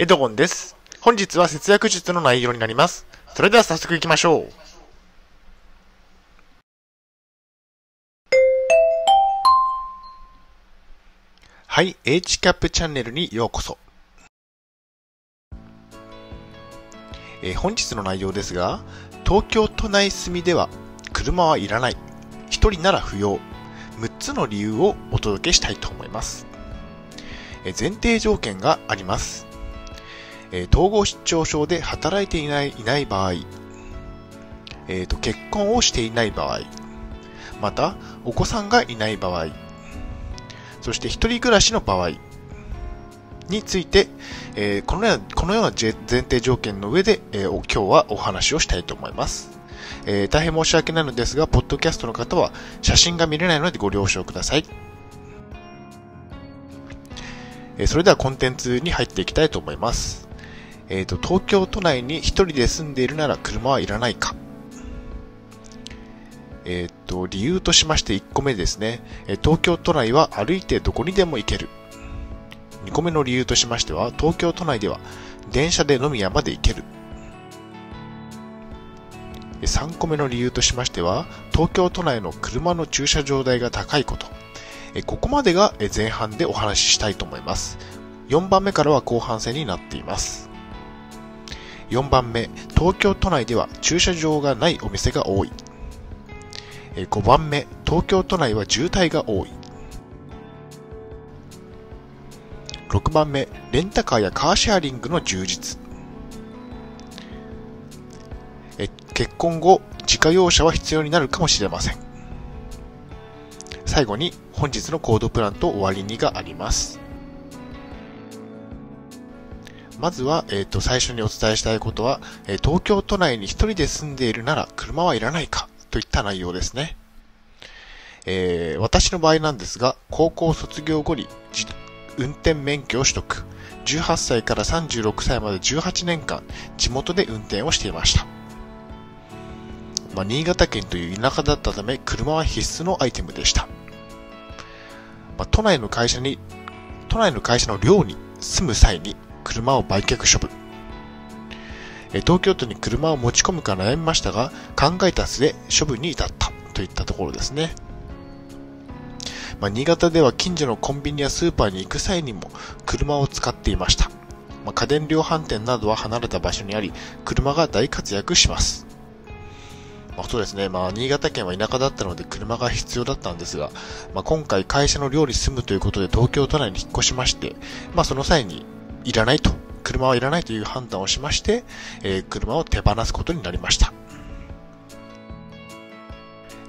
エドゴンです。本日は節約術の内容になります。それでは早速行きましょう。はい、HCAP チャンネルにようこそ。えー本日の内容ですが、東京都内住みでは車はいらない。一人なら不要。6つの理由をお届けしたいと思います。前提条件があります。えー統合失調症で働いていないいない場合、えーと、結婚をしていない場合、また、お子さんがいない場合、そして一人暮らしの場合について、えーこのようなこのような前提条件の上で、えー今日はお話をしたいと思います。えー大変申し訳ないのですが、ポッドキャストの方は写真が見れないのでご了承ください。えそれではコンテンツに入っていきたいと思います。えっ、と、東京都内に一人で住んでいるなら車はいらないか。えっ、と、理由としまして1個目ですね。東京都内は歩いてどこにでも行ける。2個目の理由としましては、東京都内では電車で飲み屋まで行ける。3個目の理由としましては、東京都内の車の駐車場代が高いこと。ここまでが前半でお話ししたいと思います。4番目からは後半戦になっています。4番目、東京都内では駐車場がないお店が多い。5番目、東京都内は渋滞が多い。6番目、レンタカーやカーシェアリングの充実。結婚後、自家用車は必要になるかもしれません。最後に、本日のコードプランと終わりにがあります。まずは、えっ、と、最初にお伝えしたいことは、えー東京都内に一人で住んでいるなら車はいらないかといった内容ですね。えー私の場合なんですが、高校卒業後に運転免許を取得。18歳から36歳まで18年間、地元で運転をしていました。まあ、新潟県という田舎だったため、車は必須のアイテムでした。まあ、都内の会社に、都内の会社の寮に住む際に車を売却処分。東京都に車を持ち込むか悩みましたが、考えた末、処分に至ったといったところですね。まあ、新潟では近所のコンビニやスーパーに行く際にも車を使っていました。まあ、家電量販店などは離れた場所にあり、車が大活躍します。まあ、そうですね。まあ、新潟県は田舎だったので車が必要だったんですが、まあ、今回会社の寮に住むということで東京都内に引っ越しまして、まあ、その際にいらないと、車はいらないという判断をしまして、えー車を手放すことになりました。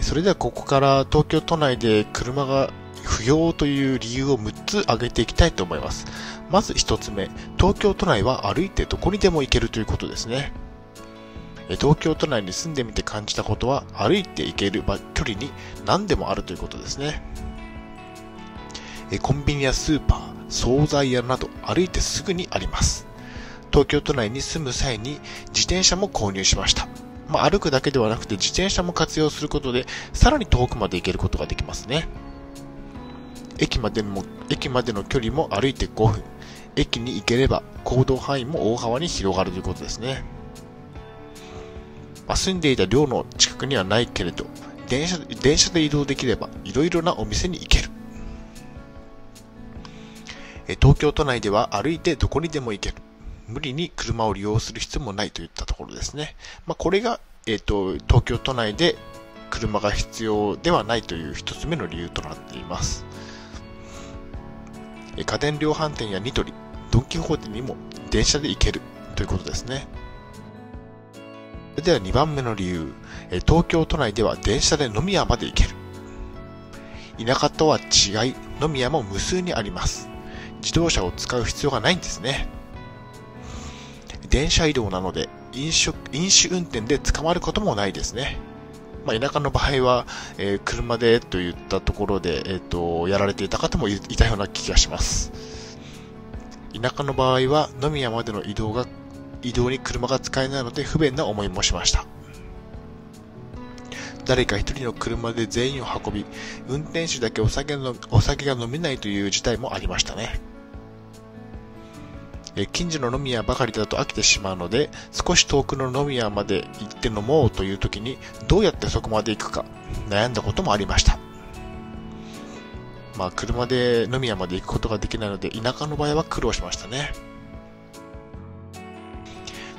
それではここから東京都内で車が不要という理由を6つ挙げていきたいと思います。まず1つ目、東京都内は歩いてどこにでも行けるということですね。東京都内に住んでみて感じたことは歩いて行ける距離に何でもあるということですね。コンビニやスーパー、惣菜屋など歩いてすぐにあります。東京都内に住む際に自転車も購入しました。まあ、歩くだけではなくて自転車も活用することでさらに遠くまで行けることができますね。駅までも、駅までの距離も歩いて5分。駅に行ければ行動範囲も大幅に広がるということですね。まあ、住んでいた寮の近くにはないけれど、電車電車で移動できればいろいろなお店に行ける。東京都内では歩いてどこにでも行ける。無理に車を利用する必要もないといったところですね。まあ、これが、えっ、と、東京都内で車が必要ではないという一つ目の理由となっています。家電量販店やニトリ、ドンキホーテにも電車で行けるということですね。それでは2番目の理由、東京都内では電車で飲み屋まで行ける。田舎とは違い、飲み屋も無数にあります。自動車を使う必要がないんですね。電車移動なので、飲食、飲酒運転で捕まることもないですね。まあ、田舎の場合は、えー車でといったところで、えっ、と、やられていた方もいたような気がします。田舎の場合は、飲み屋までの移動が、移動に車が使えないので不便な思いもしました。誰か一人の車で全員を運び、運転手だけお酒のお酒が飲めないという事態もありましたね。え近所の飲み屋ばかりだと飽きてしまうので、少し遠くの飲み屋まで行って飲もうという時に、どうやってそこまで行くか、悩んだこともありました。まあ、車で飲み屋まで行くことができないので、田舎の場合は苦労しましたね。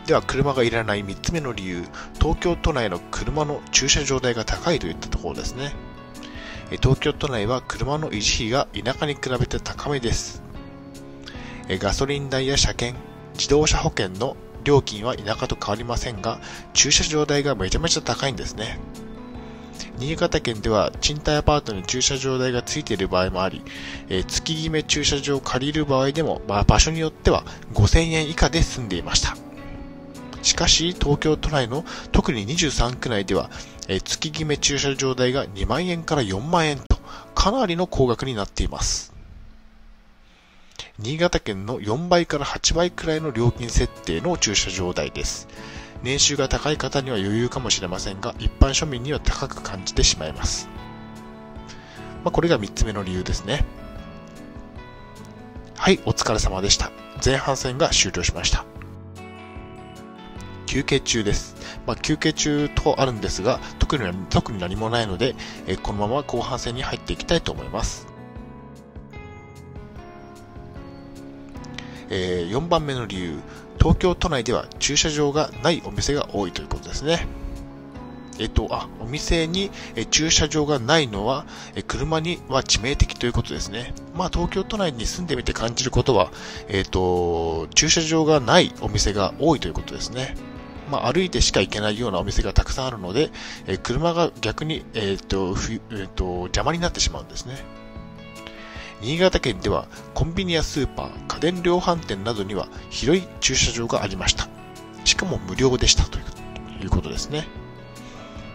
では、車がいらない3つ目の理由、東京都内の車の駐車場代が高いといったところですね。東京都内は車の維持費が田舎に比べて高めです。ガソリン代や車検、自動車保険の料金は田舎と変わりませんが、駐車場代がめちゃめちゃ高いんですね。新潟県では賃貸アパートに駐車場代がついている場合もあり、えー、月決め駐車場を借りる場合でも、まあ、場所によっては5000円以下で済んでいました。しかし、東京都内の特に23区内では、えー、月決め駐車場代が2万円から4万円と、かなりの高額になっています。新潟県の4倍から8倍くらいの料金設定の駐車場代です。年収が高い方には余裕かもしれませんが、一般庶民には高く感じてしまいます。まあ、これが3つ目の理由ですね。はい、お疲れ様でした。前半戦が終了しました。休憩中です。まあ、休憩中とあるんですが、特に特に何もないので、えこのまま後半戦に入っていきたいと思います。えー、4番目の理由、東京都内では駐車場がないお店が多いということですね。えっと、あ、お店に駐車場がないのは、車には致命的ということですね。まあ、東京都内に住んでみて感じることは、えっと、駐車場がないお店が多いということですね。まあ、歩いてしか行けないようなお店がたくさんあるので、え車が逆に、えっと、えっと、邪魔になってしまうんですね。新潟県ではコンビニやスーパー、家電量販店などには広い駐車場がありました。しかも無料でしたということですね。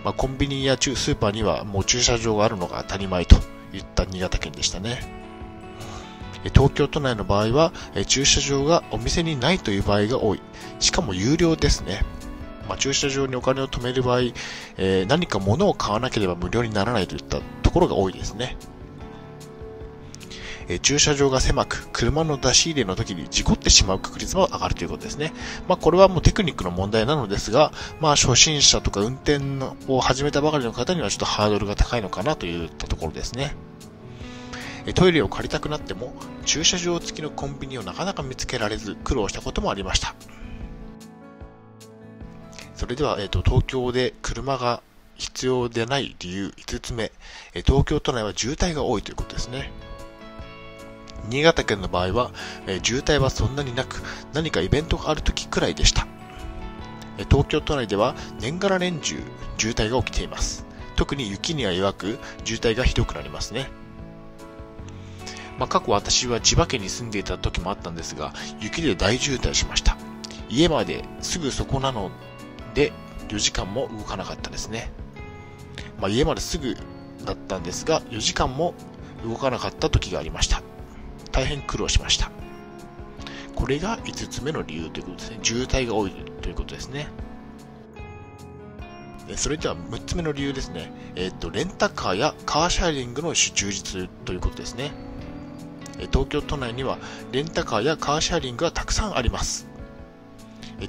まあ、コンビニやスーパーにはもう駐車場があるのが当たり前といった新潟県でしたね。東京都内の場合は駐車場がお店にないという場合が多い。しかも有料ですね。まあ、駐車場にお金を止める場合、えー、何か物を買わなければ無料にならないといったところが多いですね。え駐車場が狭く、車の出し入れの時に事故ってしまう確率も上がるということですね。まあ、これはもうテクニックの問題なのですが、まあ、初心者とか運転を始めたばかりの方にはちょっとハードルが高いのかなといったところですね。トイレを借りたくなっても、駐車場付きのコンビニをなかなか見つけられず苦労したこともありました。それでは、えっ、ー、と、東京で車が必要でない理由5つ目、東京都内は渋滞が多いということですね。新潟県の場合は、えー、渋滞はそんなになく、何かイベントがある時くらいでした。えー、東京都内では年がら年中渋滞が起きています。特に雪には弱く、渋滞がひどくなりますね。まあ、過去私は千葉県に住んでいた時もあったんですが、雪で大渋滞しました。家まですぐそこなので、4時間も動かなかったですね。まあ、家まですぐだったんですが、4時間も動かなかった時がありました。大変苦労しました。これが5つ目の理由ということですね。渋滞が多いということですね。それでは6つ目の理由ですね。えっ、ー、と、レンタカーやカーシェアリングの充実ということですね。東京都内にはレンタカーやカーシェアリングがたくさんあります。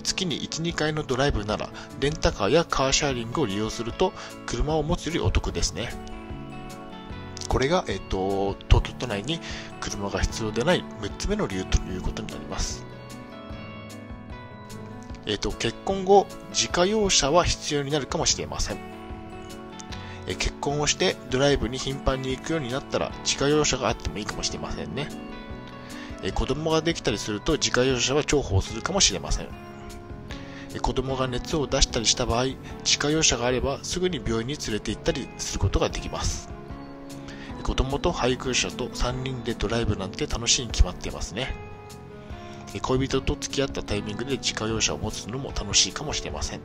月に1、2回のドライブなら、レンタカーやカーシェアリングを利用すると、車を持つよりお得ですね。これが、えっ、と、東京都内に車が必要でない6つ目の理由ということになります。えっ、と、結婚後、自家用車は必要になるかもしれません。え結婚をしてドライブに頻繁に行くようになったら自家用車があってもいいかもしれませんね。え子供ができたりすると自家用車は重宝するかもしれません。え子供が熱を出したりした場合、自家用車があればすぐに病院に連れて行ったりすることができます。子供と配偶者と3人でドライブなんて楽しいに決まってますね。恋人と付き合ったタイミングで自家用車を持つのも楽しいかもしれません。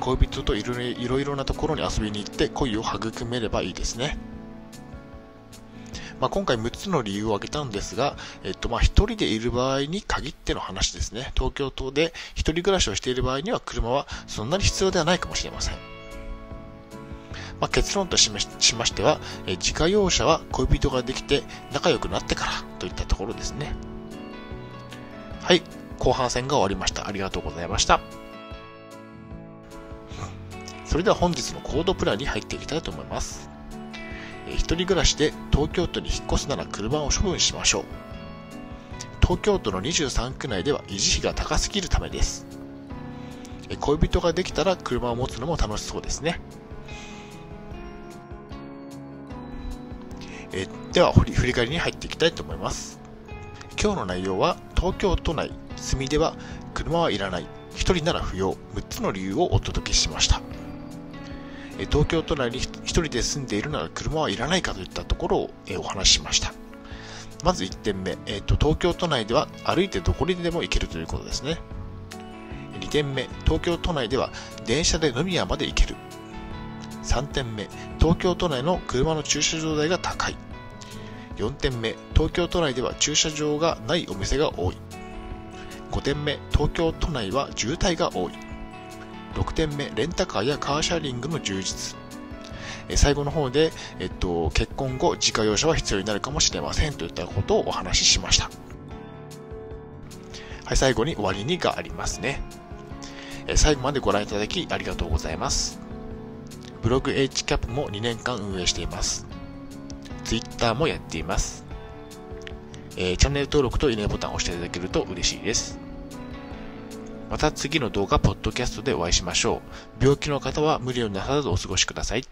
恋人といろいろなところに遊びに行って恋を育めればいいですね。まあ、今回6つの理由を挙げたんですが、えっと、まあ、一人でいる場合に限っての話ですね。東京都で一人暮らしをしている場合には車はそんなに必要ではないかもしれません。まあ、結論としましては、え自家用車は恋人ができて仲良くなってからといったところですね。はい、後半戦が終わりました。ありがとうございました。それでは本日のコードプランに入っていきたいと思います。一人暮らしで東京都に引っ越すなら車を処分しましょう。東京都の23区内では維持費が高すぎるためです。恋人ができたら車を持つのも楽しそうですね。では振り返りに入っていきたいと思います。今日の内容は東京都内、住では車はいらない、1人なら不要、6つの理由をお届けしました。東京都内に1人で住んでいるなら車はいらないかといったところをお話ししました。まず1点目、えーと、東京都内では歩いてどこにでも行けるということですね。2点目、東京都内では電車で飲み屋まで行ける。3点目、東京都内の車の駐車場代が高い。4点目、東京都内では駐車場がないお店が多い。5点目、東京都内は渋滞が多い。6点目、レンタカーやカーシャリングの充実。最後の方で、えっと、結婚後、自家用車は必要になるかもしれませんといったことをお話ししました。はい、最後に終わりにがありますね。最後までご覧いただきありがとうございます。ブログ HCAP も2年間運営しています。Twitter もやっています。えー、チャンネル登録といいねボタンを押していただけると嬉しいです。また次の動画、ポッドキャストでお会いしましょう。病気の方は無理をなさらずお過ごしください。